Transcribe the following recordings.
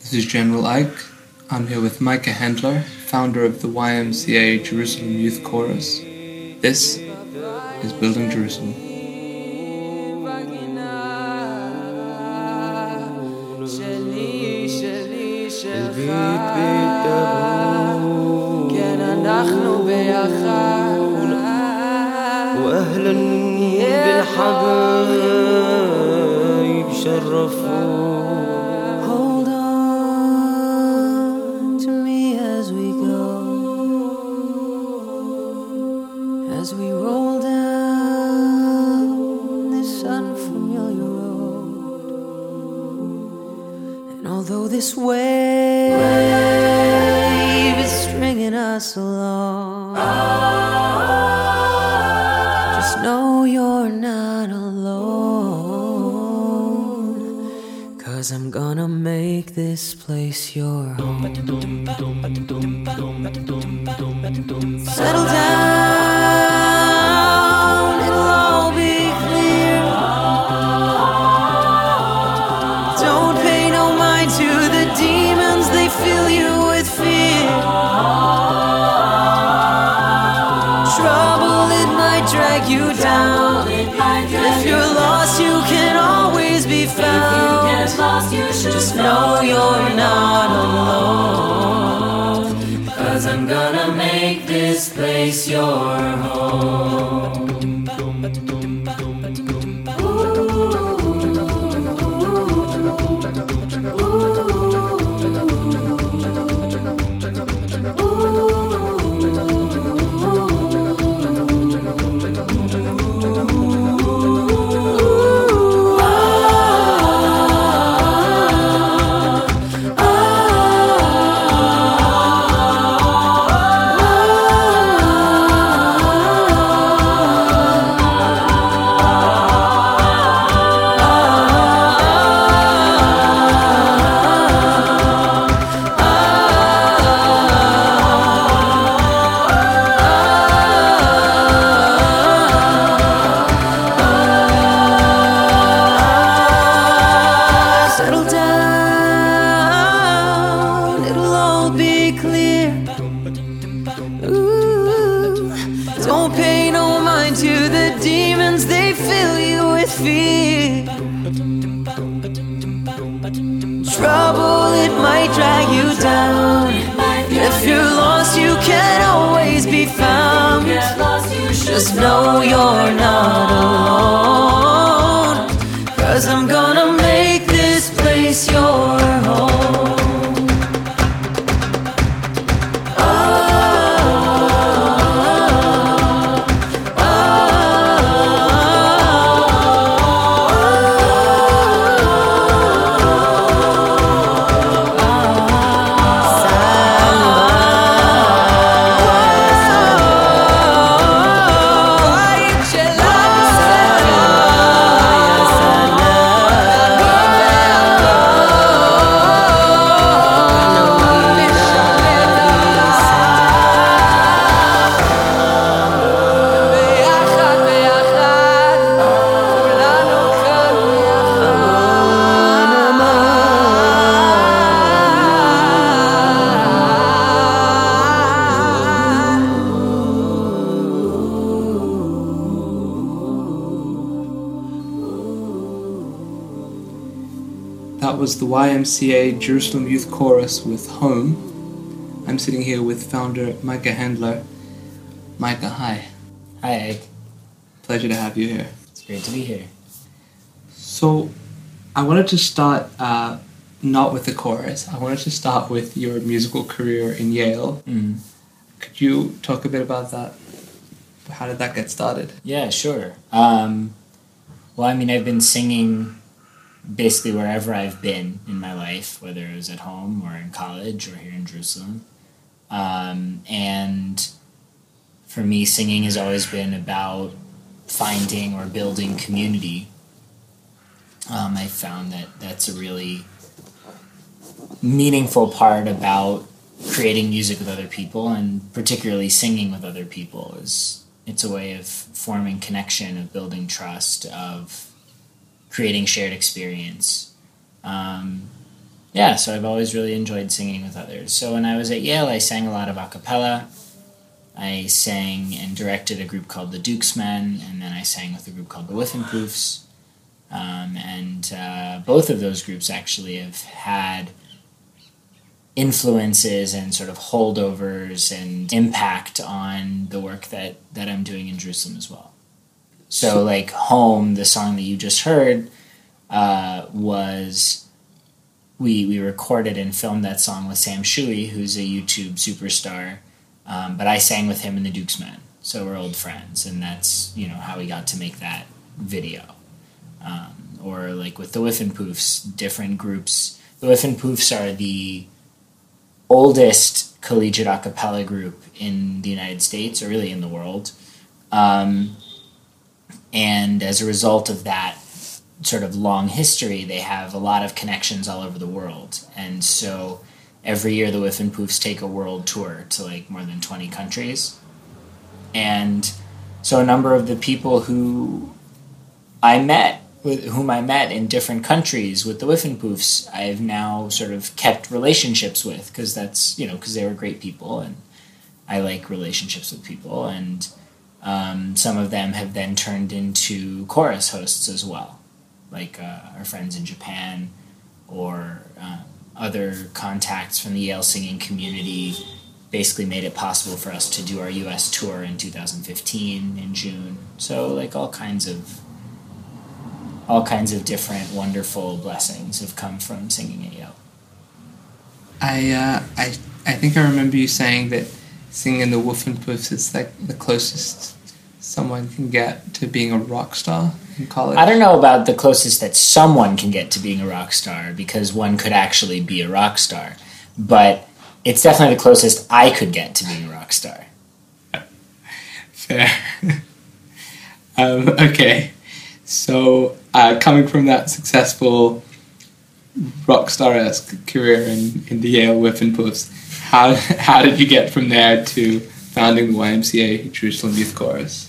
This is General Ike. I'm here with Micah Hendler, founder of the YMCA Jerusalem Youth Chorus. This is Building Jerusalem. واهلا بالحبايب along, just know you're not alone. Cause I'm gonna make this place your home. Settle down, place your home. Was the YMCA Jerusalem Youth Chorus with Home. I'm sitting here with founder Micah Hendler. Micah, hi. Hi, Ike. Pleasure to have you here. It's great to be here. So, I wanted to start uh, not with the chorus. I wanted to start with your musical career in Yale. Mm. Could you talk a bit about that? How did that get started? Yeah, sure. Um, well, I mean, I've been singing basically wherever I've been in my life, whether it was at home or in college or here in Jerusalem. Um, and for me, singing has always been about finding or building community. Um, I found that that's a really meaningful part about creating music with other people and particularly singing with other people is it's a way of forming connection of building trust of creating shared experience um, yeah, so I've always really enjoyed singing with others. So when I was at Yale, I sang a lot of a cappella. I sang and directed a group called the Dukesmen, and then I sang with a group called the Whiffenpoofs. Um, and uh, both of those groups actually have had influences and sort of holdovers and impact on the work that, that I'm doing in Jerusalem as well. So, like Home, the song that you just heard, uh, was we we recorded and filmed that song with Sam Tsui, who's a YouTube superstar. Um, but I sang with him in the Dukesmen, so we're old friends, and that's you know how we got to make that video. Um, or like with the Whiffenpoofs, different groups. The Whiffenpoofs are the oldest collegiate a cappella group in the United States, or really in the world. Um, and as a result of that sort of long history, they have a lot of connections all over the world. And so every year the Whiffenpoofs take a world tour to like more than 20 countries. And so a number of the people who I met, with whom I met in different countries with the Whiffenpoofs, I've now sort of kept relationships with because that's, you know, because they were great people and I like relationships with people. And um, some of them have then turned into chorus hosts as well, like uh, our friends in Japan or uh, other contacts from the Yale singing community. Basically, made it possible for us to do our U.S. tour in 2015 in June. So, like all kinds of all kinds of different wonderful blessings have come from singing at Yale. I uh, I I think I remember you saying that singing in the Whiffenpoofs is like the closest someone can get to being a rock star in college. I don't know about the closest that someone can get to being a rock star because one could actually be a rock star, but it's definitely the closest I could get to being a rock star. Fair. um, okay, so uh, coming from that successful rock star esque career in, in the Yale Whiffenpoofs, how how did you get from there to founding the YMCA Jerusalem Youth Chorus?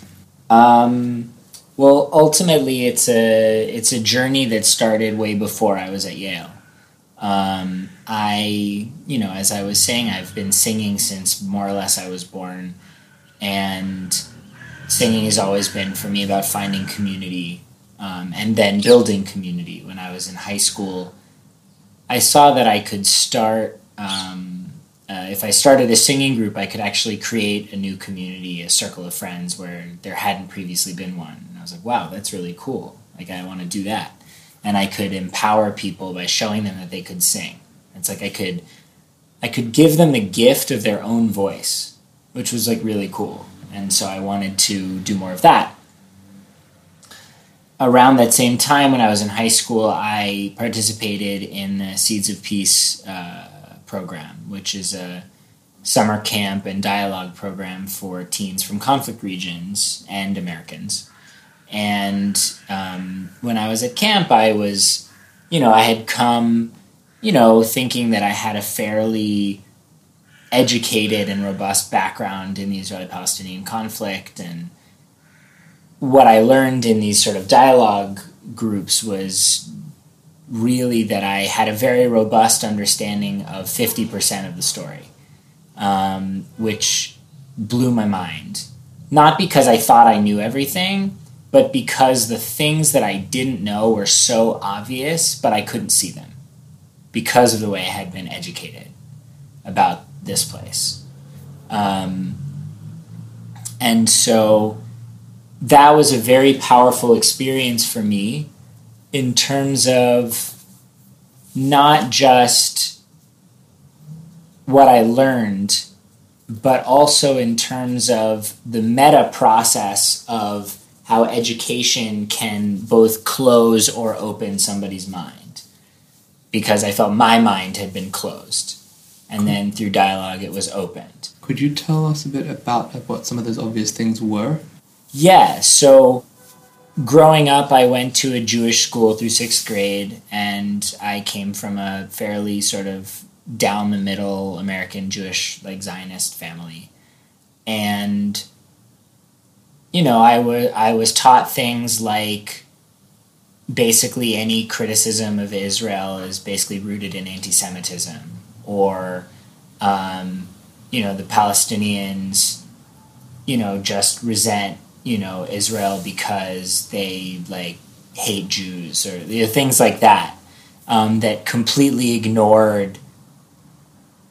Um, well, ultimately, it's a it's a journey that started way before I was at Yale. Um, I, you know, as I was saying, I've been singing since more or less I was born, and singing has always been for me about finding community um, and then building community. When I was in high school, I saw that I could start. Um, uh, if I started a singing group, I could actually create a new community, a circle of friends where there hadn't previously been one. And I was like, wow, that's really cool. Like, I want to do that. And I could empower people by showing them that they could sing. It's like I could, I could give them the gift of their own voice, which was like really cool. And so I wanted to do more of that. Around that same time, when I was in high school, I participated in the Seeds of Peace uh, program, which is a summer camp and dialogue program for teens from conflict regions and Americans. And um, when I was at camp, I was, you know, I had come, you know, thinking that I had a fairly educated and robust background in the Israeli Palestinian conflict. And what I learned in these sort of dialogue groups was really that I had a very robust understanding of 50% of the story, um, which blew my mind. Not because I thought I knew everything, but because the things that I didn't know were so obvious, but I couldn't see them because of the way I had been educated about this place. Um, and so that was a very powerful experience for me in terms of not just what I learned, but also in terms of the meta process of how education can both close or open somebody's mind. Because I felt my mind had been closed. And then through dialogue, it was opened. Could you tell us a bit about what some of those obvious things were? Yeah, so growing up, I went to a Jewish school through sixth grade, and I came from a fairly sort of down the middle American Jewish, like Zionist family. And, you know, I was, I was taught things like basically any criticism of Israel is basically rooted in anti-Semitism, or um, you know the Palestinians, you know, just resent you know Israel because they like hate Jews or you know, things like that um, that completely ignored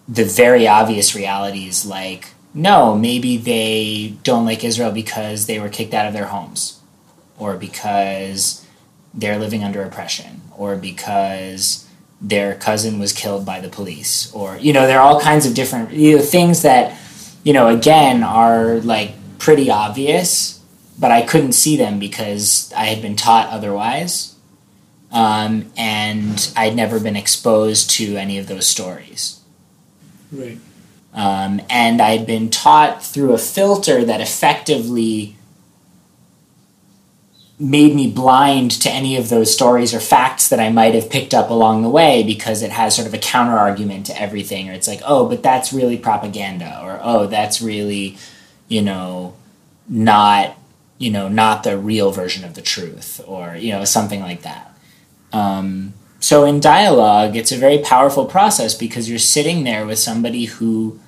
the very obvious realities like no maybe they don't like Israel because they were kicked out of their homes or because they're living under oppression or because their cousin was killed by the police or you know there are all kinds of different you know, things that you know again are like pretty obvious but i couldn't see them because i had been taught otherwise um, and i'd never been exposed to any of those stories Right. um, and I'd been taught through a filter that effectively made me blind to any of those stories or facts that I might have picked up along the way because it has sort of a counter argument to everything, or it's like, oh, but that's really propaganda, or oh, that's really, you know, not, you know, not the real version of the truth, or you know, something like that. Um, so in dialogue, it's a very powerful process because you're sitting there with somebody who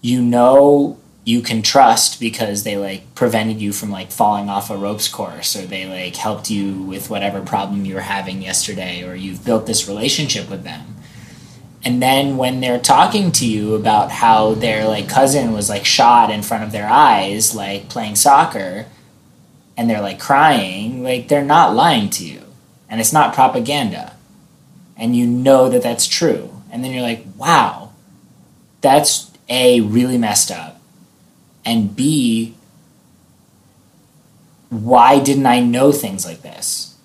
you know you can trust because they like prevented you from like falling off a ropes course or they like helped you with whatever problem you were having yesterday or you've built this relationship with them. And then when they're talking to you about how their like cousin was like shot in front of their eyes like playing soccer and they're like crying, like they're not lying to you. And it's not propaganda and you know that that's true. And then you're like, wow, that's A, really messed up. And B, why didn't I know things like this?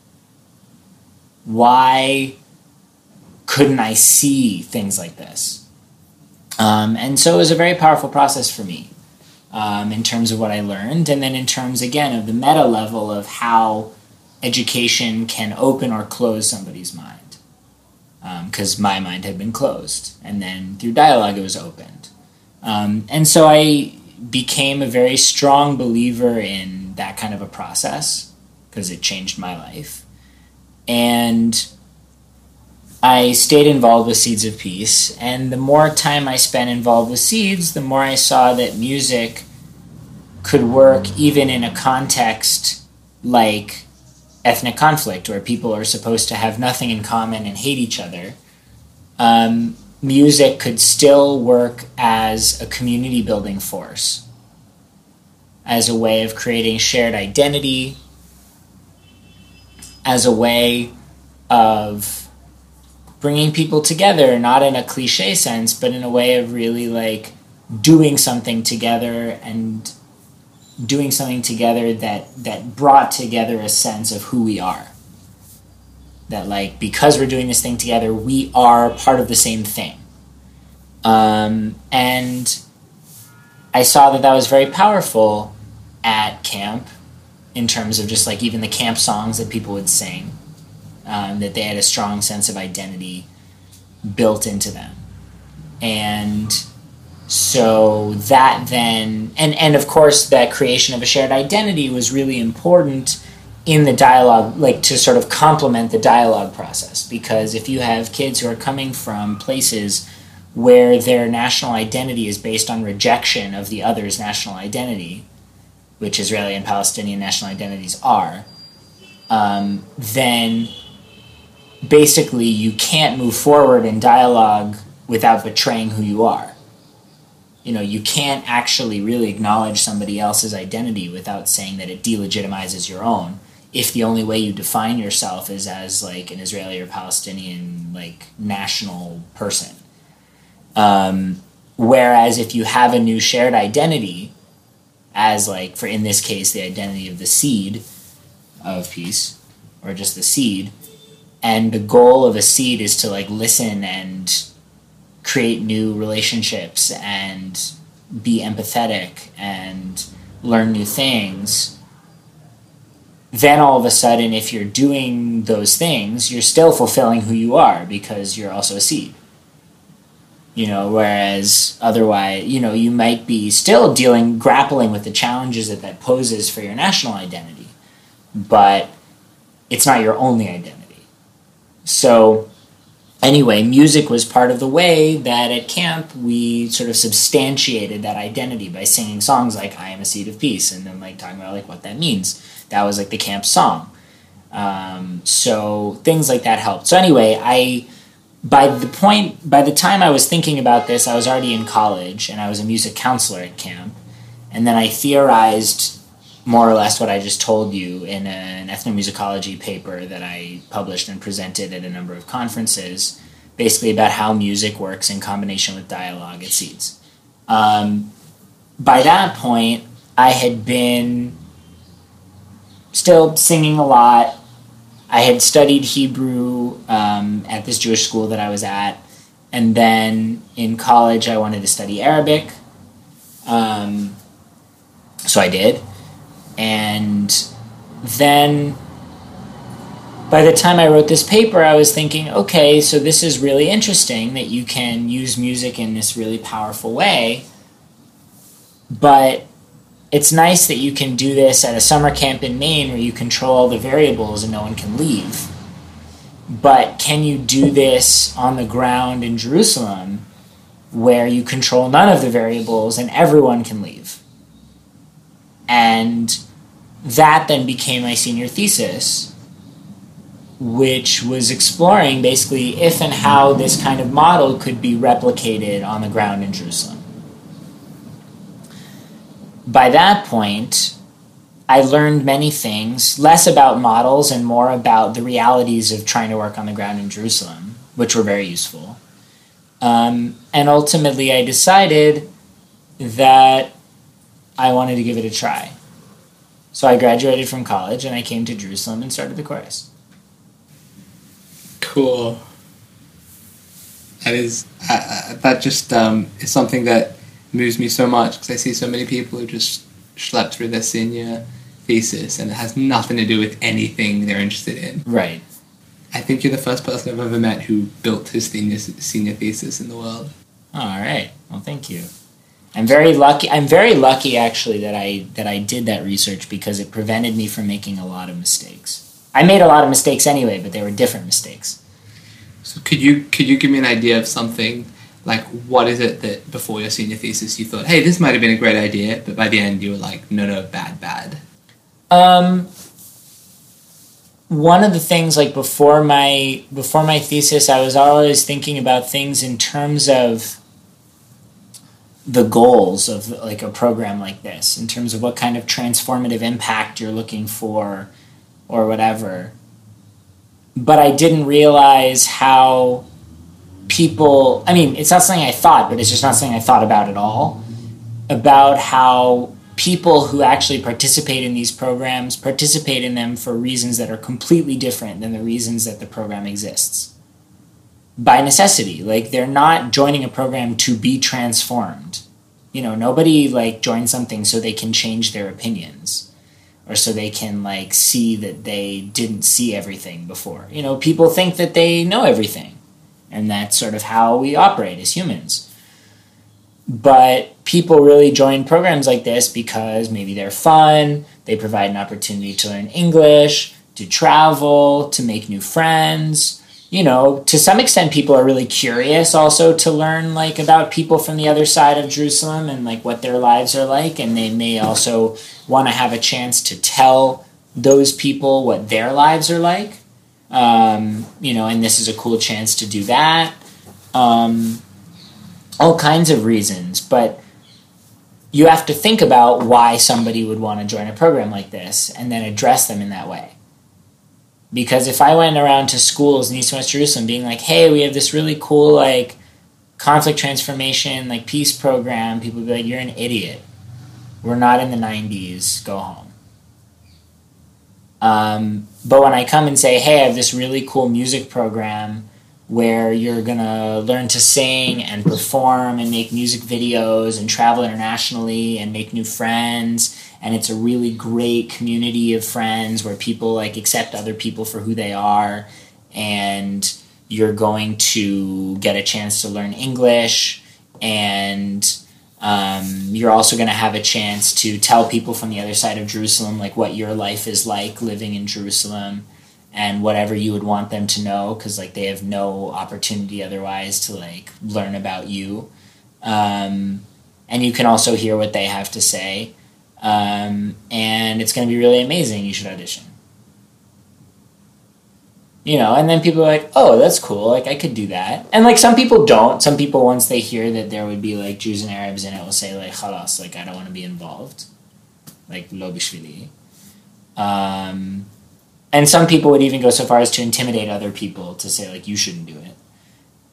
Why couldn't I see things like this? Um, and so it was a very powerful process for me um, in terms of what I learned, and then in terms, again, of the meta level of how education can open or close somebody's mind because um, my mind had been closed. And then through dialogue, it was opened. Um, and so I became a very strong believer in that kind of a process because it changed my life. And I stayed involved with Seeds of Peace. And the more time I spent involved with Seeds, the more I saw that music could work even in a context like ethnic conflict where people are supposed to have nothing in common and hate each other, um, music could still work as a community building force, as a way of creating shared identity, as a way of bringing people together, not in a cliche sense, but in a way of really like doing something together and doing something together that that brought together a sense of who we are. That like because we're doing this thing together we are part of the same thing. Um, and i saw that that was very powerful at camp in terms of just like even the camp songs that people would sing um, that they had a strong sense of identity built into them. And so that then and and of course that creation of a shared identity was really important in the dialogue like to sort of complement the dialogue process. Because if you have kids who are coming from places where their national identity is based on rejection of the other's national identity which israeli and palestinian national identities are um, then basically you can't move forward in dialogue without betraying who you are. You know you can't actually really acknowledge somebody else's identity without saying that it delegitimizes your own if the only way you define yourself is as like an israeli or palestinian like national person. Um, whereas if you have a new shared identity as like for in this case the identity of the seed of peace or just the seed and the goal of a seed is to like listen and create new relationships and be empathetic and learn new things then all of a sudden if you're doing those things you're still fulfilling who you are because you're also a seed you know whereas otherwise you know you might be still dealing grappling with the challenges that that poses for your national identity but it's not your only identity. So, anyway, music was part of the way that at camp we sort of substantiated that identity by singing songs like I Am a Seed of Peace and then like talking about like what that means. That was like the camp song. Um, so things like that helped. So anyway, I by the point by the time I was thinking about this, I was already in college and I was a music counselor at camp. And then I theorized more or less what I just told you in an ethnomusicology paper that I published and presented at a number of conferences, basically about how music works in combination with dialogue at Seeds. Um, by that point, I had been still singing a lot. I had studied Hebrew um, at this Jewish school that I was at, and then in college I wanted to study Arabic. Um, so I did. And then by the time I wrote this paper, I was thinking, okay, so this is really interesting that you can use music in this really powerful way. But it's nice that you can do this at a summer camp in Maine where you control all the variables and no one can leave. But can you do this on the ground in Jerusalem where you control none of the variables and everyone can leave? And that then became my senior thesis, which was exploring basically if and how this kind of model could be replicated on the ground in Jerusalem. By that point, I learned many things, less about models and more about the realities of trying to work on the ground in Jerusalem, which were very useful. Um, and ultimately, I decided that I wanted to give it a try. So I graduated from college and I came to Jerusalem and started the chorus. Cool. That is uh, that just um, is something that moves me so much because I see so many people who just schlep through their senior thesis and it has nothing to do with anything they're interested in. Right. I think you're the first person I've ever met who built his senior senior thesis in the world. All right. Well, thank you. I'm very lucky. I'm very lucky actually that I that I did that research because it prevented me from making a lot of mistakes. I made a lot of mistakes anyway, but they were different mistakes. So could you could you give me an idea of something like what is it that before your senior thesis you thought, hey, this might have been a great idea, but by the end you were like, no, no, bad, bad. Um, one of the things like before my before my thesis, I was always thinking about things in terms of the goals of like a program like this, in terms of what kind of transformative impact you're looking for, or whatever. But I didn't realize how people. I mean, it's not something I thought, but it's just not something I thought about at all. About how people who actually participate in these programs participate in them for reasons that are completely different than the reasons that the program exists by necessity. Like they're not joining a program to be transformed. You know nobody like joins something so they can change their opinions or so they can like see that they didn't see everything before. You know people think that they know everything and that's sort of how we operate as humans. But people really join programs like this because maybe they're fun, they provide an opportunity to learn English, to travel, to make new friends. You know, to some extent people are really curious also to learn like about people from the other side of Jerusalem and like what their lives are like and they may also want to have a chance to tell those people what their lives are like. Um, you know, and this is a cool chance to do that. Um, all kinds of reasons, but you have to think about why somebody would want to join a program like this and then address them in that way. Because if I went around to schools in East West Jerusalem being like, hey, we have this really cool like conflict transformation, like peace program, people would be like, you're an idiot. We're not in the 90s, go home. Um, but when I come and say, hey, I have this really cool music program where you're gonna learn to sing and perform and make music videos and travel internationally and make new friends. And it's a really great community of friends where people like accept other people for who they are. And you're going to get a chance to learn english. And um, you're also going to have a chance to tell people from the other side of jerusalem like what your life is like living in jerusalem and whatever you would want them to know because like they have no opportunity otherwise to like learn about you. Um, and you can also hear what they have to say. Um, and it's going to be really amazing you should audition. You know and then people are like oh that's cool like i could do that. And like some people don't. Some people once they hear that there would be like jews and arabs in it will say like halas like i don't want to be involved. Like lo bishvili um, and some people would even go so far as to intimidate other people to say like you shouldn't do it.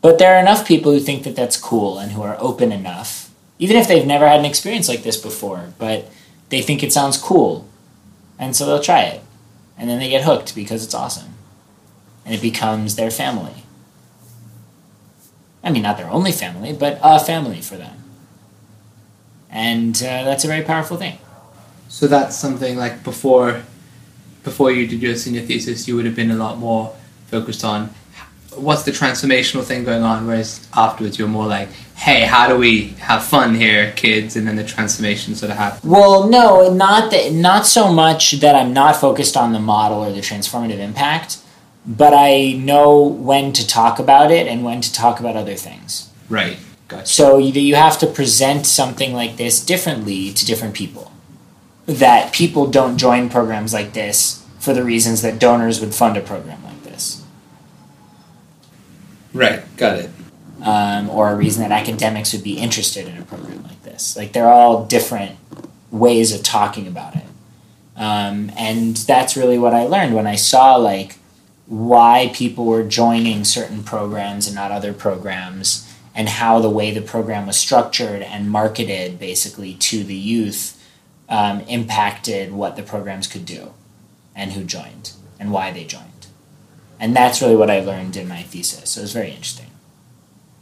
But there are enough people who think that that's cool and who are open enough even if they've never had an experience like this before but they think it sounds cool. And so they'll try it. And then they get hooked because it's awesome. And it becomes their family. I mean not their only family but a family for them. And uh, that's a very powerful thing. So that's something like before, before you did your senior thesis, you would have been a lot more focused on what's the transformational thing going on, whereas afterwards you're more like, hey, how do we have fun here, kids, and then the transformation sort of happens. Well, no, not that. Not so much that I'm not focused on the model or the transformative impact, but I know when to talk about it and when to talk about other things. Right. Gotcha. So you, you have to present something like this differently to different people. That people don't join programs like this for the reasons that donors would fund a program like this, Right. Got it. um, or a reason that academics would be interested in a program like this. Like they're all different ways of talking about it, um, and that's really what I learned when I saw like why people were joining certain programs and not other programs and how the way the program was structured and marketed basically to the youth um, impacted what the programs could do and who joined and why they joined. And that's really what I learned in my thesis. So it was very interesting.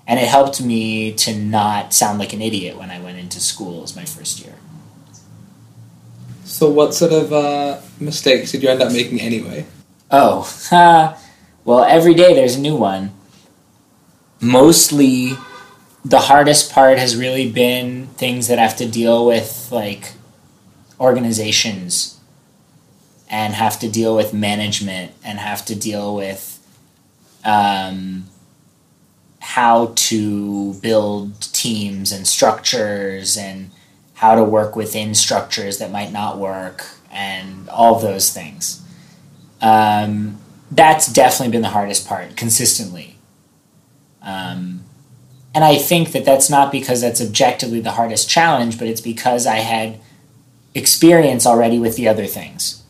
And it helped me to not sound like an idiot when I went into school as my first year. So what sort of uh, mistakes did you end up making anyway? Oh, well, every day there's a new one. Mostly, the hardest part has really been things that I have to deal with like organizations and have to deal with management and have to deal with um, how to build teams and structures and how to work within structures that might not work and all those things um, that's definitely been the hardest part consistently. Um, and I think that that's not because that's objectively the hardest challenge, but it's because I had experience already with the other things.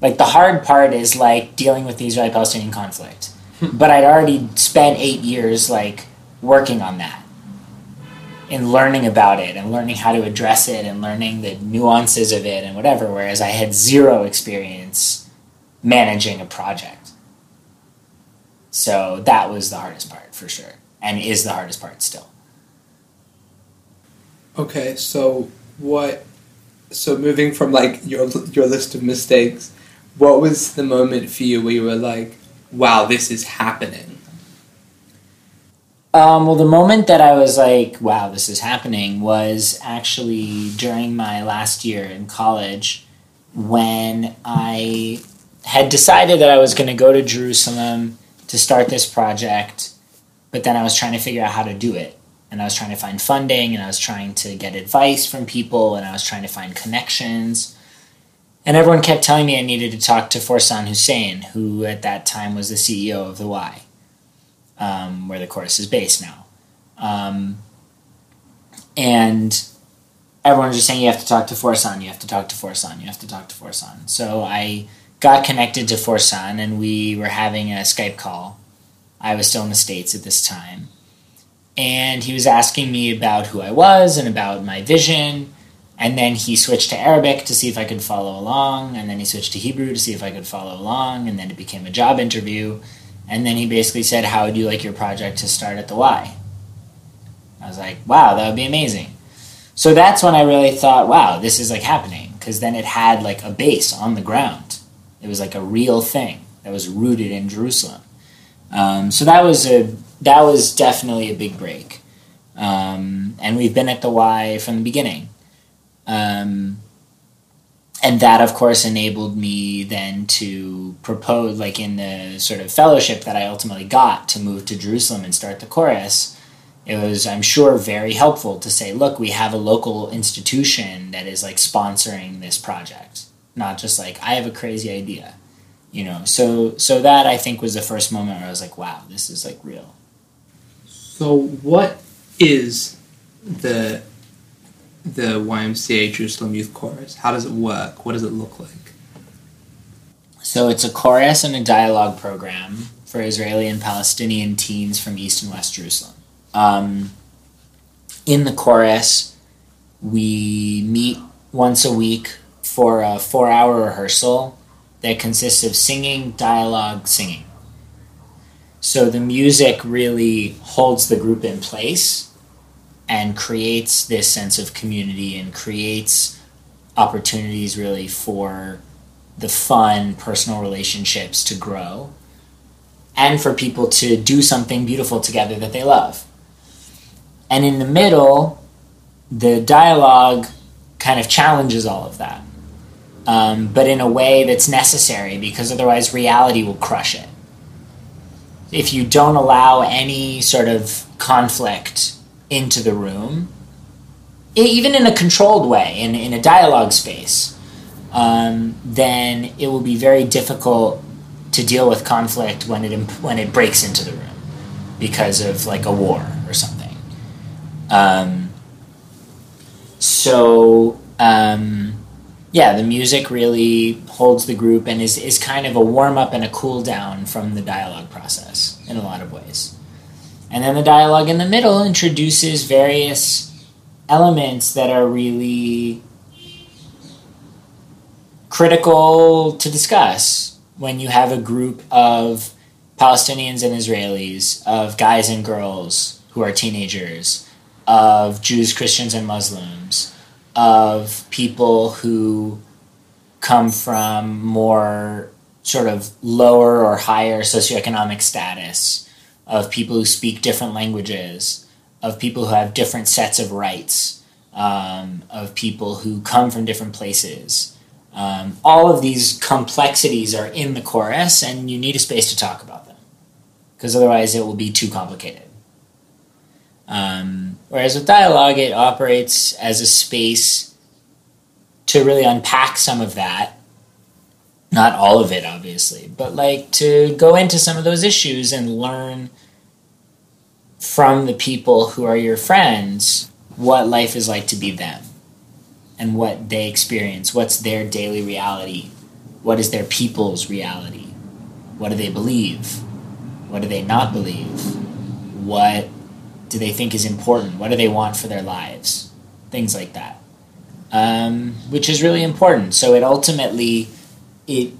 Like the hard part is like dealing with the Israeli Palestinian conflict, hmm. but I'd already spent eight years like working on that and learning about it and learning how to address it and learning the nuances of it and whatever, whereas I had zero experience managing a project. So that was the hardest part for sure, and is the hardest part still. Okay, so what? So moving from like your your list of mistakes, what was the moment for you where you were like, "Wow, this is happening"? Um, well, the moment that I was like, wow, this is happening was actually during my last year in college when I had decided that I was going to go to Jerusalem to start this project, but then I was trying to figure out how to do it. And I was trying to find funding and I was trying to get advice from people and I was trying to find connections. And everyone kept telling me I needed to talk to Forsan Hussein, who at that time was the CEO of the Y um, where the chorus is based now. Um, and everyone was just saying, you have to talk to Forsan, you have to talk to Forsan, you have to talk to Forsan. So I got connected to Forsan and we were having a Skype call. I was still in the States at this time. And he was asking me about who I was and about my vision. And then he switched to Arabic to see if I could follow along. And then he switched to Hebrew to see if I could follow along. And then it became a job interview. And then he basically said, How would you like your project to start at the Y? I was like, Wow, that would be amazing. So that's when I really thought, Wow, this is like happening. Because then it had like a base on the ground. It was like a real thing that was rooted in Jerusalem. Um, so that was a that was definitely a big break. Um, and we've been at the Y from the beginning. Um, and that of course enabled me then to propose like in the sort of fellowship that i ultimately got to move to jerusalem and start the chorus it was i'm sure very helpful to say look we have a local institution that is like sponsoring this project not just like i have a crazy idea you know so so that i think was the first moment where i was like wow this is like real So, what is the the YMCA Jerusalem Youth Chorus? How does it work? What does it look like? So it's a chorus and a dialogue program for Israeli and Palestinian teens from East and West Jerusalem. Um, in the chorus, we meet once a week for a four hour rehearsal that consists of singing, dialogue, singing. So the music really holds the group in place and creates this sense of community and creates opportunities really for the fun personal relationships to grow and for people to do something beautiful together that they love. And in the middle, the dialogue kind of challenges all of that, um, but in a way that's necessary because otherwise reality will crush it. If you don't allow any sort of conflict into the room, even in a controlled way, in, in a dialogue space, um, then it will be very difficult to deal with conflict when it imp- when it breaks into the room because of like a war or something. Um, so um, yeah, the music really holds the group and is, is kind of a warm up and a cool down from the dialogue process in a lot of ways. And then the dialogue in the middle introduces various elements that are really critical to discuss when you have a group of Palestinians and Israelis, of guys and girls who are teenagers, of Jews, Christians, and Muslims, of people who come from more sort of lower or higher socioeconomic status, of people who speak different languages, of people who have different sets of rights, um, of people who come from different places. Um, all of these complexities are in the chorus, and you need a space to talk about them because otherwise it will be too complicated. Um, whereas with dialogue, it operates as a space to really unpack some of that. Not all of it, obviously, but like to go into some of those issues and learn from the people who are your friends what life is like to be them and what they experience. What's their daily reality? What is their people's reality? What do they believe? What do they not believe? What do they think is important? What do they want for their lives? Things like that, um, which is really important. So it ultimately it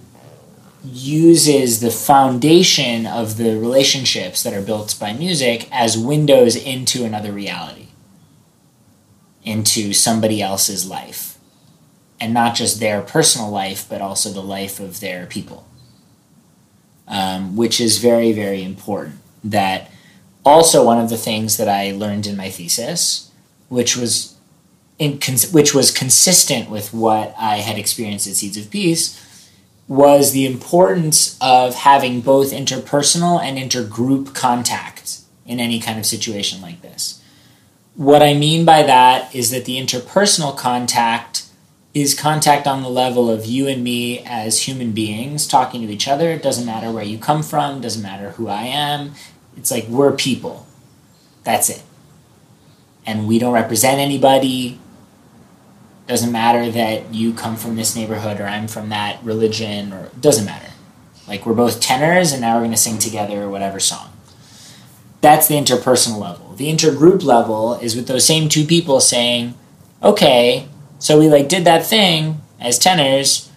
uses the foundation of the relationships that are built by music as windows into another reality, into somebody else's life, and not just their personal life, but also the life of their people, um, which is very very important. That also one of the things that I learned in my thesis, which was in, which was consistent with what I had experienced at Seeds of Peace, was the importance of having both interpersonal and intergroup contact in any kind of situation like this. What I mean by that is that the interpersonal contact is contact on the level of you and me as human beings talking to each other. It doesn't matter where you come from, doesn't matter who I am. It's like we're people. That's it. And we don't represent anybody. Doesn't matter that you come from this neighborhood or I'm from that religion or doesn't matter. Like we're both tenors and now we're going to sing together whatever song. That's the interpersonal level. The intergroup level is with those same two people saying, "Okay, so we like did that thing as tenors,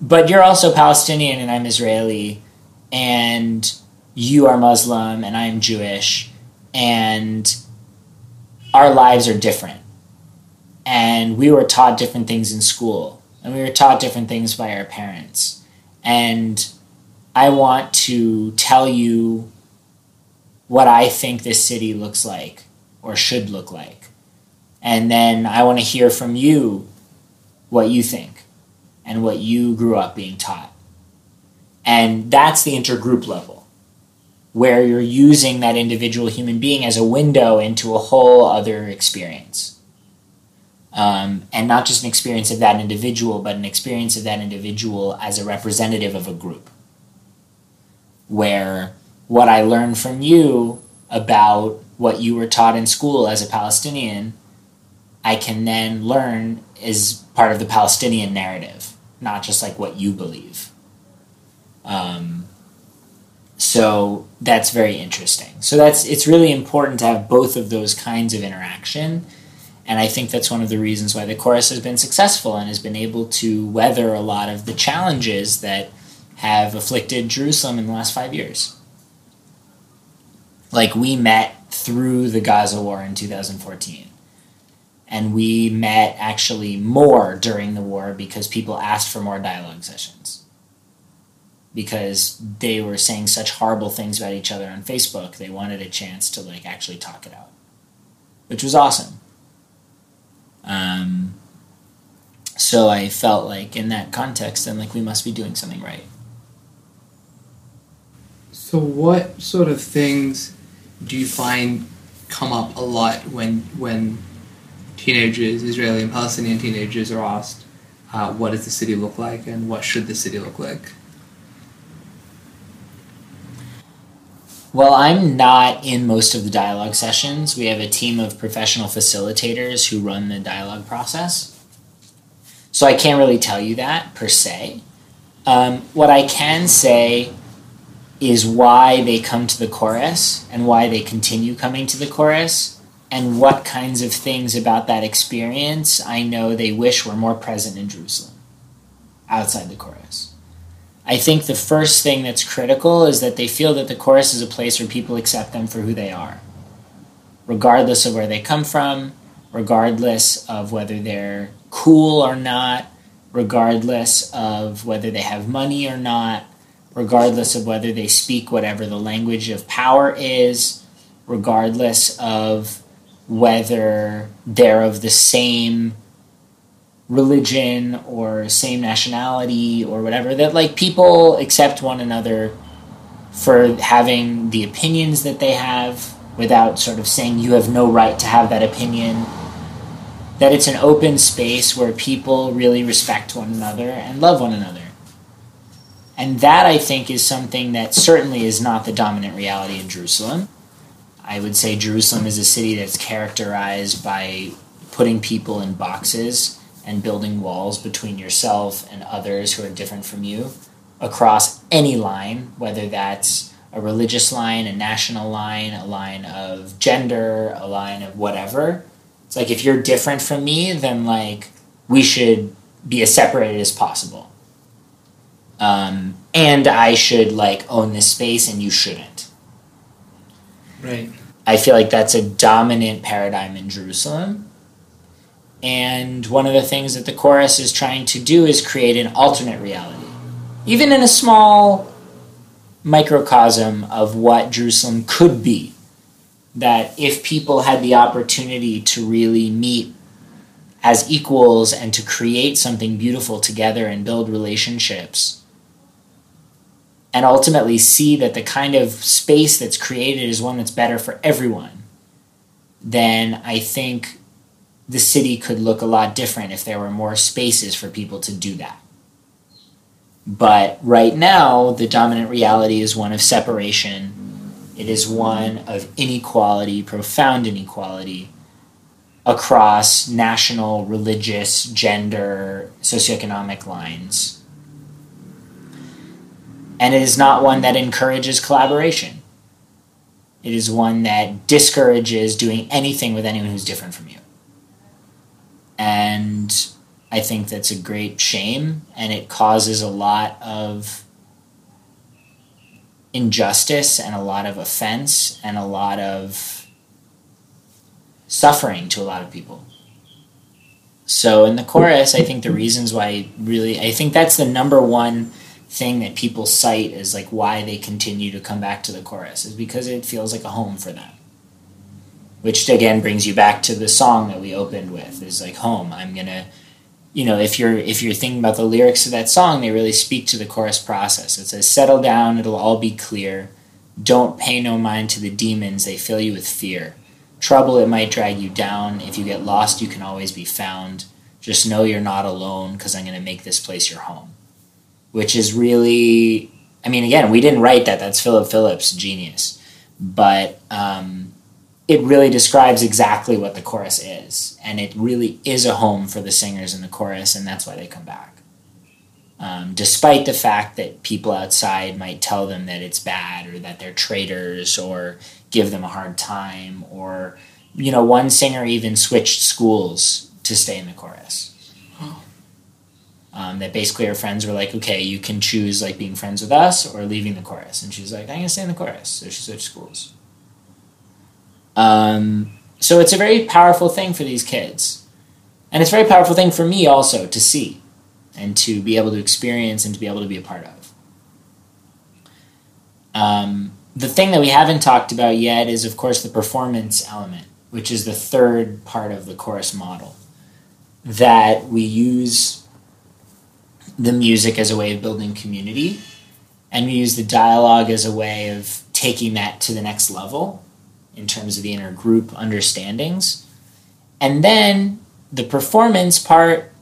but you're also Palestinian and I'm Israeli and you are Muslim and I'm Jewish and our lives are different." and we were taught different things in school and we were taught different things by our parents and i want to tell you what i think this city looks like or should look like and then i want to hear from you what you think and what you grew up being taught. And that's the intergroup level, where you're using that individual human being as a window into a whole other experience. Um, and not just an experience of that individual, but an experience of that individual as a representative of a group. Where what I learned from you about what you were taught in school as a Palestinian, I can then learn is part of the Palestinian narrative, not just like what you believe. Um, so that's very interesting. So that's it's really important to have both of those kinds of interaction, and I think that's one of the reasons why the chorus has been successful and has been able to weather a lot of the challenges that have afflicted Jerusalem in the last five years. Like we met through the Gaza war in 2014. And we met actually more during the war because people asked for more dialogue sessions. Because they were saying such horrible things about each other on Facebook, they wanted a chance to like actually talk it out, which was awesome. Um, so I felt like in that context, then like we must be doing something right. So, what sort of things do you find come up a lot when when teenagers, Israeli and Palestinian teenagers, are asked, uh, "What does the city look like?" and "What should the city look like?" Well, I'm not in most of the dialogue sessions. We have a team of professional facilitators who run the dialogue process. So I can't really tell you that per se. Um, what I can say is why they come to the chorus and why they continue coming to the chorus and what kinds of things about that experience I know they wish were more present in Jerusalem outside the chorus. I think the first thing that's critical is that they feel that the chorus is a place where people accept them for who they are, regardless of where they come from, regardless of whether they're cool or not, regardless of whether they have money or not, regardless of whether they speak whatever the language of power is, regardless of whether they're of the same religion or same nationality or whatever that like people accept one another for having the opinions that they have without sort of saying you have no right to have that opinion. That it's an open space where people really respect one another and love one another. And that i think is something that certainly is not the dominant reality in jerusalem. I would say jerusalem is a city that's characterized by putting people in boxes and building walls between yourself and others who are different from you across any line, whether that's a religious line, a national line, a line of gender, a line of whatever. It's like if you're different from me, then like we should be as separated as possible. Um, and I should like own this space and you shouldn't. Right. I feel like that's a dominant paradigm in Jerusalem. And one of the things that the chorus is trying to do is create an alternate reality, even in a small microcosm of what Jerusalem could be. That if people had the opportunity to really meet as equals and to create something beautiful together and build relationships, and ultimately see that the kind of space that's created is one that's better for everyone, then I think the city could look a lot different if there were more spaces for people to do that. But right now, the dominant reality is one of separation. It is one of inequality, profound inequality, across national, religious, gender, socioeconomic lines. And it is not one that encourages collaboration. It is one that discourages doing anything with anyone who's different from you and I think that's a great shame, and it causes a lot of injustice and a lot of offense and a lot of suffering to a lot of people. So in the chorus, I think the reasons why really I think that's the number one thing that people cite is like why they continue to come back to the chorus is because it feels like a home for them which again brings you back to the song that we opened with is like home i'm gonna you know, if you're if you're thinking about the lyrics of that song, they really speak to the chorus process. It says, "Settle down, it'll all be clear. Don't pay no mind to the demons; they fill you with fear. Trouble it might drag you down. If you get lost, you can always be found. Just know you're not alone, because I'm going to make this place your home." Which is really, I mean, again, we didn't write that. That's Phillip Phillips, genius, but. Um, it really describes exactly what the chorus is, and it really is a home for the singers in the chorus, and that's why they come back. Um, despite the fact that people outside might tell them that it's bad or that they're traitors or give them a hard time, or you know, one singer even switched schools to stay in the chorus. Um, that basically her friends were like, okay, you can choose like being friends with us or leaving the chorus, and she's like, I'm gonna stay in the chorus, so she switched schools. Um, so it's a very powerful thing for these kids. And it's a very powerful thing for me also to see and to be able to experience and to be able to be a part of. Um, the thing that we haven't talked about yet is, of course, the performance element, which is the third part of the chorus model. That we use the music as a way of building community, and we use the dialogue as a way of taking that to the next level in terms of the inner group understandings. And then the performance part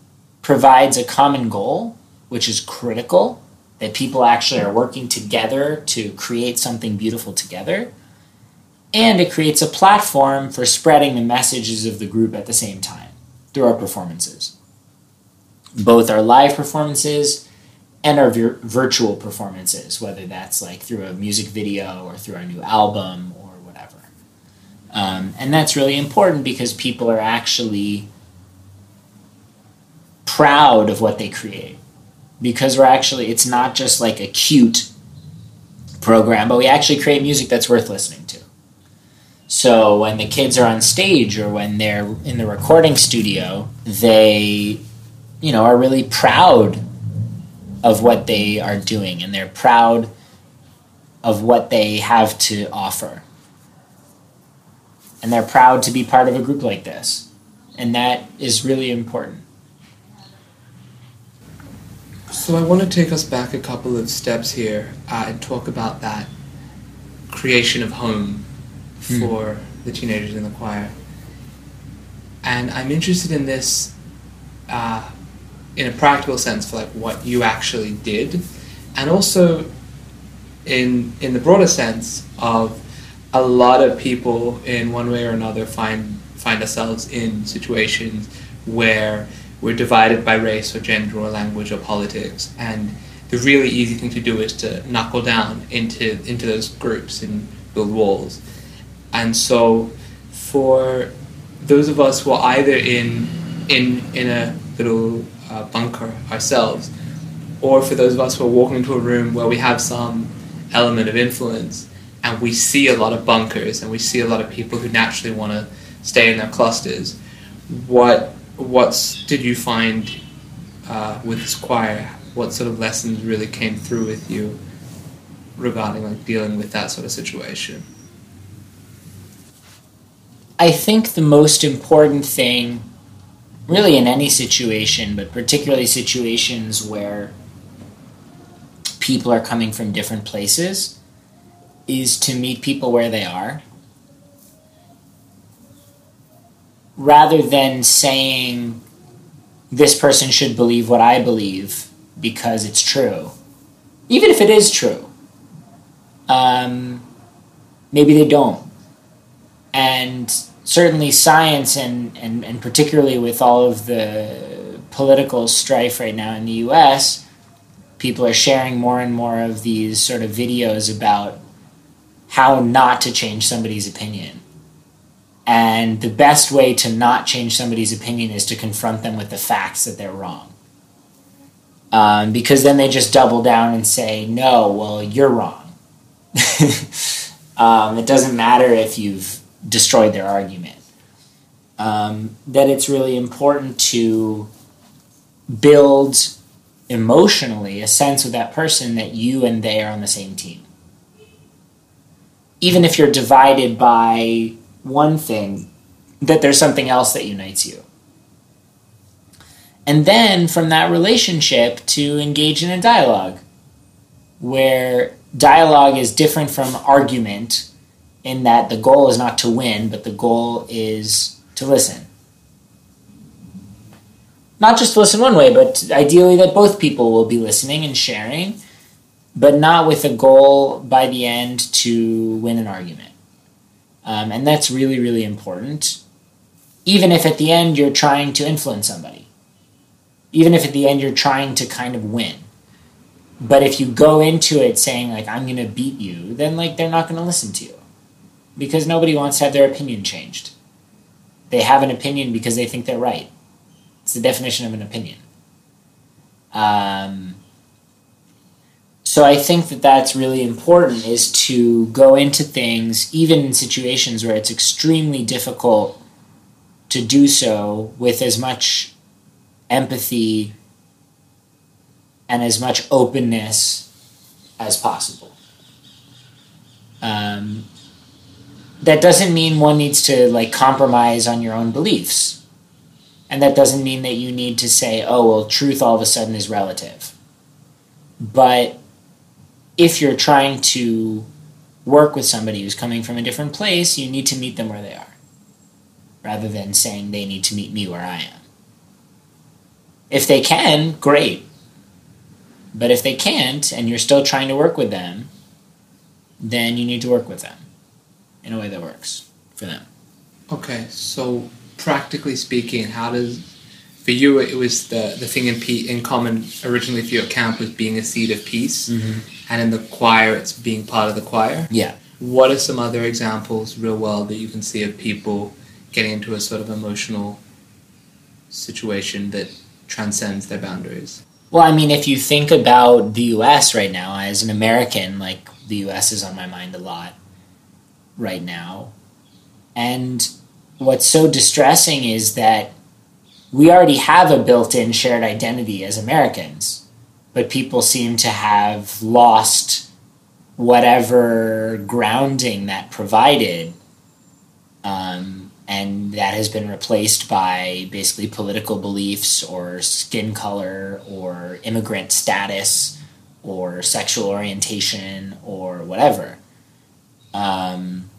provides a common goal, which is critical, that people actually are working together to create something beautiful together. And it creates a platform for spreading the messages of the group at the same time through our performances. Both our live performances and our vir- virtual performances, whether that's like through a music video or through our new album. Um, and that's really important because people are actually proud of what they create. Because we're actually, it's not just like a cute program, but we actually create music that's worth listening to. So when the kids are on stage or when they're in the recording studio, they, you know, are really proud of what they are doing and they're proud of what they have to offer. And they're proud to be part of a group like this. And that is really important. So I want to take us back a couple of steps here uh, and talk about that creation of home for the teenagers in the choir. And I'm interested in this uh, in a practical sense for like what you actually did, and also in in the broader sense of a lot of people in one way or another find find ourselves in situations where we're divided by race or gender or language or politics. And the really easy thing to do is to knuckle down into into those groups and build walls. And so for those of us who are either in in in a little uh, bunker ourselves or for those of us who are walking into a room where we have some element of influence and we see a lot of bunkers and we see a lot of people who naturally want to stay in their clusters. What what's did you find uh, with this choir? What sort of lessons really came through with you regarding like dealing with that sort of situation? I think the most important thing, really in any situation, but particularly situations where people are coming from different places, is to meet people where they are. Rather than saying, this person should believe what I believe because it's true. Even if it is true, um, maybe they don't and certainly science and, and, and particularly with all of the political strife right now in the US, people are sharing more and more of these sort of videos about how not to change somebody's opinion. And the best way to not change somebody's opinion is to confront them with the facts that they're wrong. Um, because then they just double down and say, no, well, you're wrong. um, it doesn't matter if you've destroyed their argument. Um, that it's really important to build emotionally a sense with that person that you and they are on the same team. Even if you're divided by one thing, that there's something else that unites you. And then from that relationship to engage in a dialogue where dialogue is different from argument in that the goal is not to win, but the goal is to listen. Not just listen one way, but ideally that both people will be listening and sharing, but not with a goal by the end to win an argument. Um, and that's really, really important. Even if at the end you're trying to influence somebody, even if at the end you're trying to kind of win. But if you go into it saying, like, I'm going to beat you, then, like, they're not going to listen to you because nobody wants to have their opinion changed. They have an opinion because they think they're right. It's the definition of an opinion. Um, so I think that that's really important is to go into things, even in situations where it's extremely difficult to do so with as much empathy and as much openness as possible. Um, that doesn't mean one needs to like compromise on your own beliefs. And that doesn't mean that you need to say, oh, well, truth all of a sudden is relative. But if you're trying to work with somebody who's coming from a different place, you need to meet them where they are, rather than saying they need to meet me where I am. If they can, great. But if they can't, and you're still trying to work with them, then you need to work with them in a way that works for them. Okay, so practically speaking, how does for you it was the the thing in pe- in common originally for your camp was being a seed of peace, mm-hmm. and in the choir it's being part of the choir. Yeah. What are some other examples, real world, that you can see of people getting into a sort of emotional situation that transcends their boundaries? Well, I mean, if you think about the US right now, as an American, like the US is on my mind a lot right now. And what's so distressing is that we already have a built in shared identity as Americans, but people seem to have lost whatever grounding that provided. Um, and that has been replaced by basically political beliefs or skin color or immigrant status or sexual orientation or whatever. Um,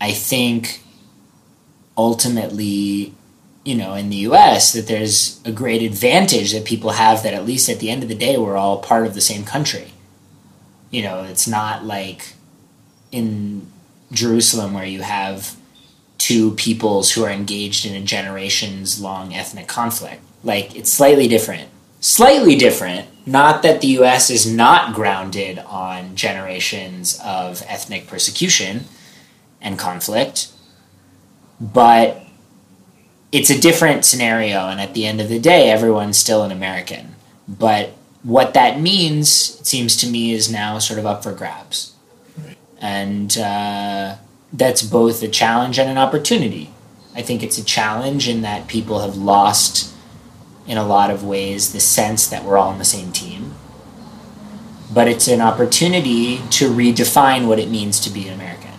I think ultimately, you know, in the US, that there's a great advantage that people have that at least at the end of the day, we're all part of the same country. You know, it's not like in Jerusalem where you have two peoples who are engaged in a generations long ethnic conflict. Like, it's slightly different. Slightly different, not that the US is not grounded on generations of ethnic persecution and conflict, but it's a different scenario. And at the end of the day, everyone's still an American. But what that means, it seems to me, is now sort of up for grabs. And uh, that's both a challenge and an opportunity. I think it's a challenge in that people have lost, in a lot of ways, the sense that we're all on the same team. But it's an opportunity to redefine what it means to be an American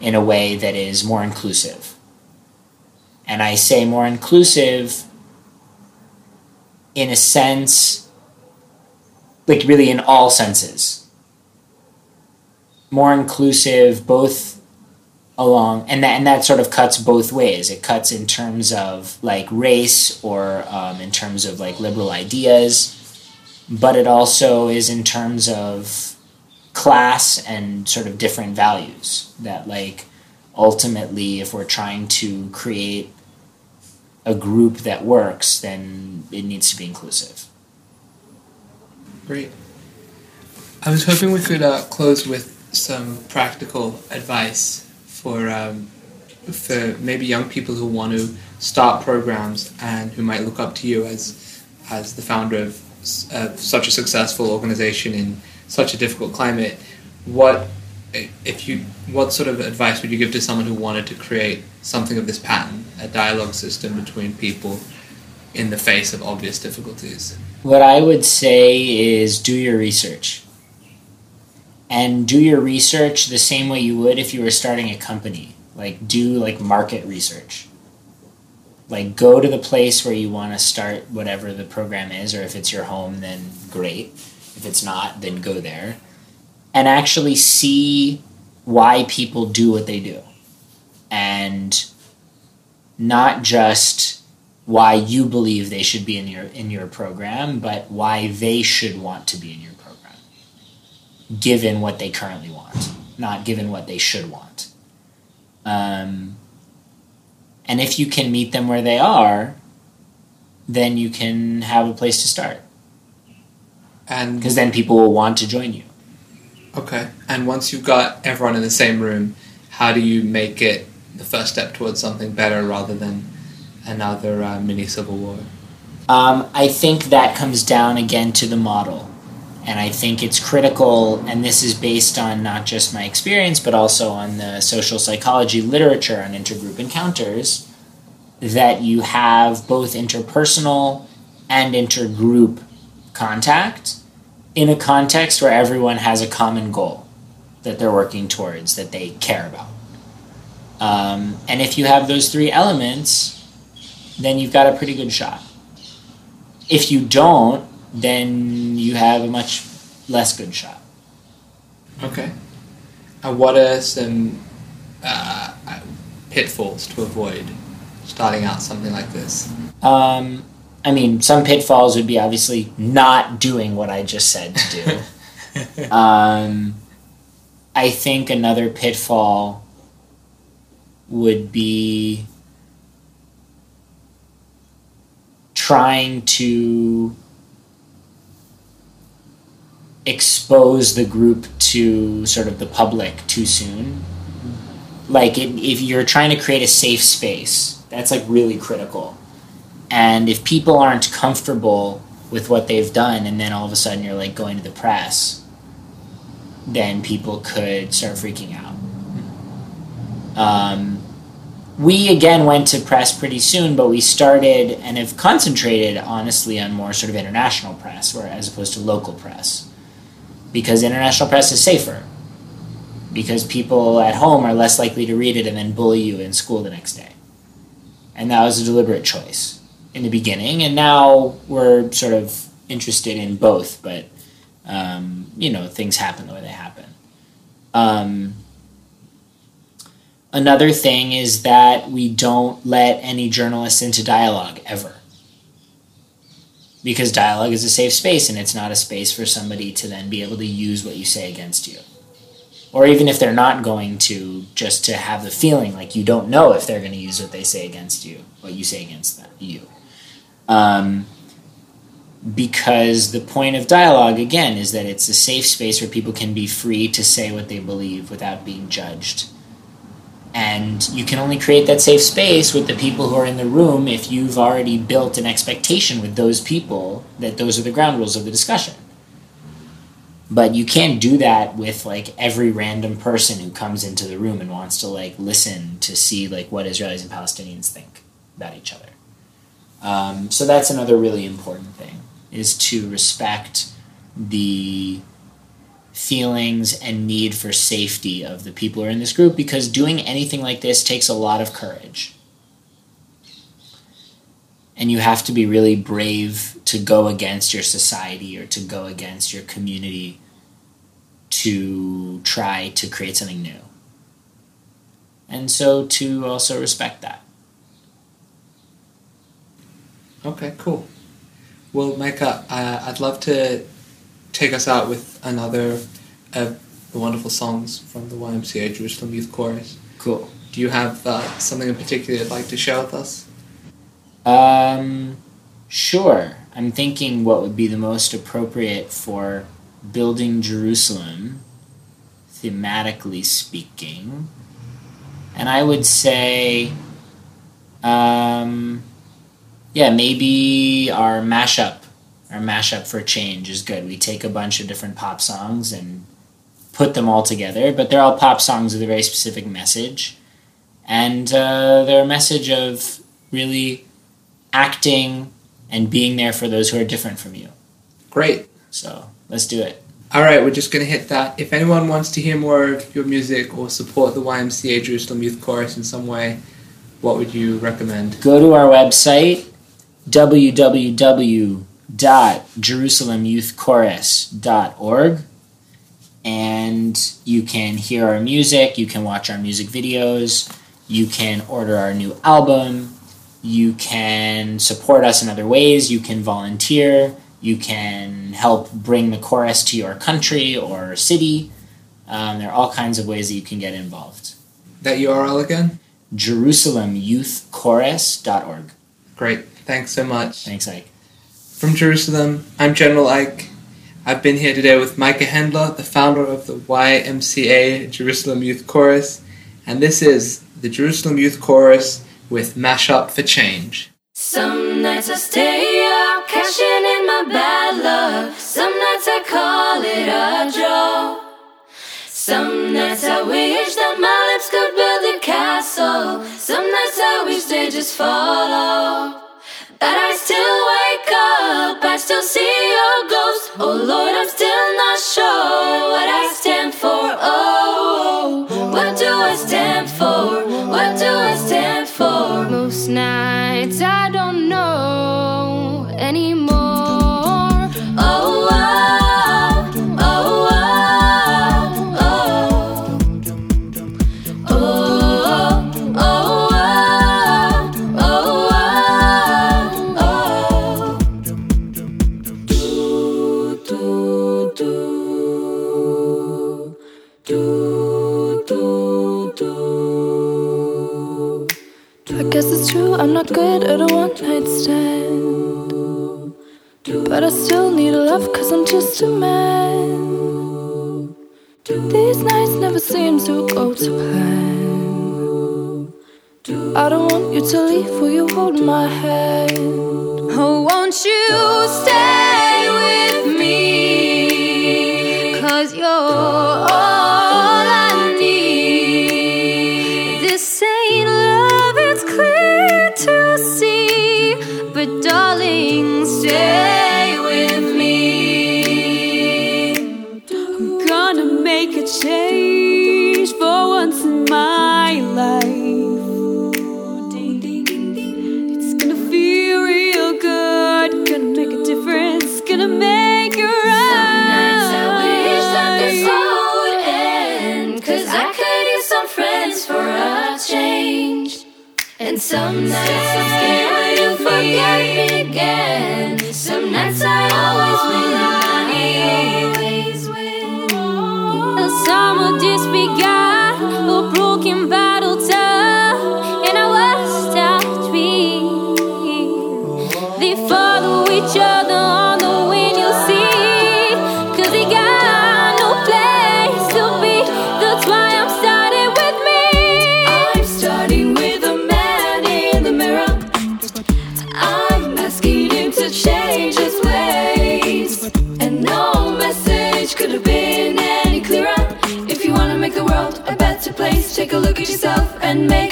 in a way that is more inclusive. And I say more inclusive in a sense, like really in all senses. More inclusive, both along, and that, and that sort of cuts both ways. It cuts in terms of like race or um, in terms of like liberal ideas, but it also is in terms of class and sort of different values that like ultimately if we're trying to create a group that works then it needs to be inclusive Great. I was hoping we could uh, close with some practical advice for um, for maybe young people who want to start programs and who might look up to you as as the founder of uh, such a successful organization in such a difficult climate. What if you what sort of advice would you give to someone who wanted to create something of this pattern, a dialogue system between people in the face of obvious difficulties? what i would say is do your research and do your research the same way you would if you were starting a company like do like market research Like, go to the place where you want to start whatever the program is, or if it's your home, then great. If it's not, then go there. And actually see why people do what they do. And not just why you believe they should be in your in your program, but why they should want to be in your program, given what they currently want, not given what they should want. Um, and if you can meet them where they are, then you can have a place to start, And because then people will want to join you. Okay, and once you've got everyone in the same room, how do you make it the first step towards something better rather than another uh, mini civil war? Um, I think that comes down again to the model. And I think it's critical, and this is based on not just my experience, but also on the social psychology literature on intergroup encounters, that you have both interpersonal and intergroup contact in a context where everyone has a common goal that they're working towards, that they care about. Um, and if you have those three elements, then you've got a pretty good shot. If you don't, then you have a much less good shot. Okay. And what are some uh, pitfalls to avoid starting out something like this? Um, I mean, some pitfalls would be obviously not doing what I just said to do. um, I think another pitfall would be trying to expose the group to sort of the public too soon. Like, it, if you're trying to create a safe space, that's like really critical. And if people aren't comfortable with what they've done, and then all of a sudden you're like going to the press, then people could start freaking out. Um, we again went to press pretty soon, but we started and have concentrated honestly on more sort of international press, where as opposed to local press, because international press is safer. Because people at home are less likely to read it and then bully you in school the next day, and that was a deliberate choice in the beginning, and now we're sort of interested in both, but um, you know things happen the way they happen. Um, Another thing is that we don't let any journalists into dialogue ever. Because dialogue is a safe space and it's not a space for somebody to then be able to use what you say against you. Or even if they're not going to, just to have the feeling like you don't know if they're going to use what they say against you, what you say against them, you. Um, because the point of dialogue, again, is that it's a safe space where people can be free to say what they believe without being judged and you can only create that safe space with the people who are in the room if you've already built an expectation with those people that those are the ground rules of the discussion. But you can't do that with like every random person who comes into the room and wants to like listen to see like what Israelis and Palestinians think about each other. Um, so that's another really important thing is to respect the feelings and need for safety of the people who are in this group because doing anything like this takes a lot of courage. And you have to be really brave to go against your society or to go against your community to try to create something new. And so to also respect that. Okay, cool. Well, Micah, uh, I'd love to take us out with another of the wonderful songs from the YMCA Jerusalem Youth Chorus. Cool. Do you have uh, something in particular you'd like to share with us? Um, sure. I'm thinking what would be the most appropriate for building Jerusalem, thematically speaking. And I would say, um, yeah, maybe our mashup, our mashup for change is good. We take a bunch of different pop songs and put them all together, but they're all pop songs with a very specific message. And uh, they're a message of really acting and being there for those who are different from you. Great. So let's do it. All right, we're just going to hit that. If anyone wants to hear more of your music or support the YMCA Jerusalem Youth Chorus in some way, what would you recommend? Go to our website, www.jerusalemyouthchorus.org, and you can hear our music, you can watch our music videos, you can order our new album, you can support us in other ways, you can volunteer, you can help bring the chorus to your country or city. Um, there are all kinds of ways that you can get involved. That URL again? JerusalemYouthChorus.org. Great. Thanks so much. Thanks, Ike. From Jerusalem, I'm General Ike. I've been here today with Micah Hendler, the founder of the YMCA Jerusalem Youth Chorus, and this is the Jerusalem Youth Chorus with Mashup for Change. Some nights I stay up, cashing in my bad luck. Some nights I call it a draw. Some nights I wish that my lips could build a castle. Some nights I wish they just fall off. But I still wake up, I still see your ghost. Oh Lord, I'm still not sure what I stand for. Oh, for? Most nights I don't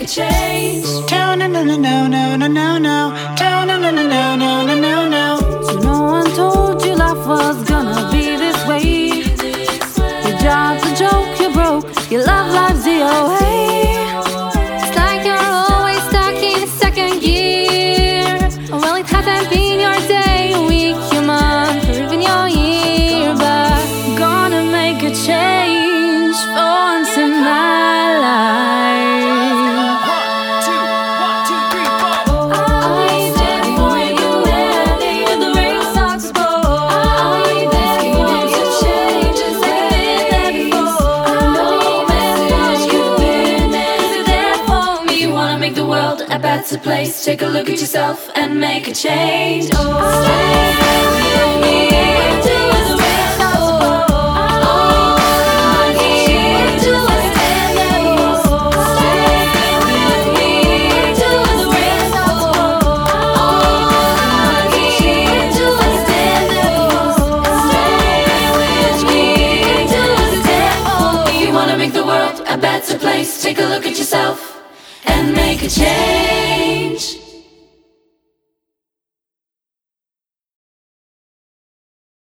change. No, no, no, no, no, look at yourself and make a change. Oh, stay with me.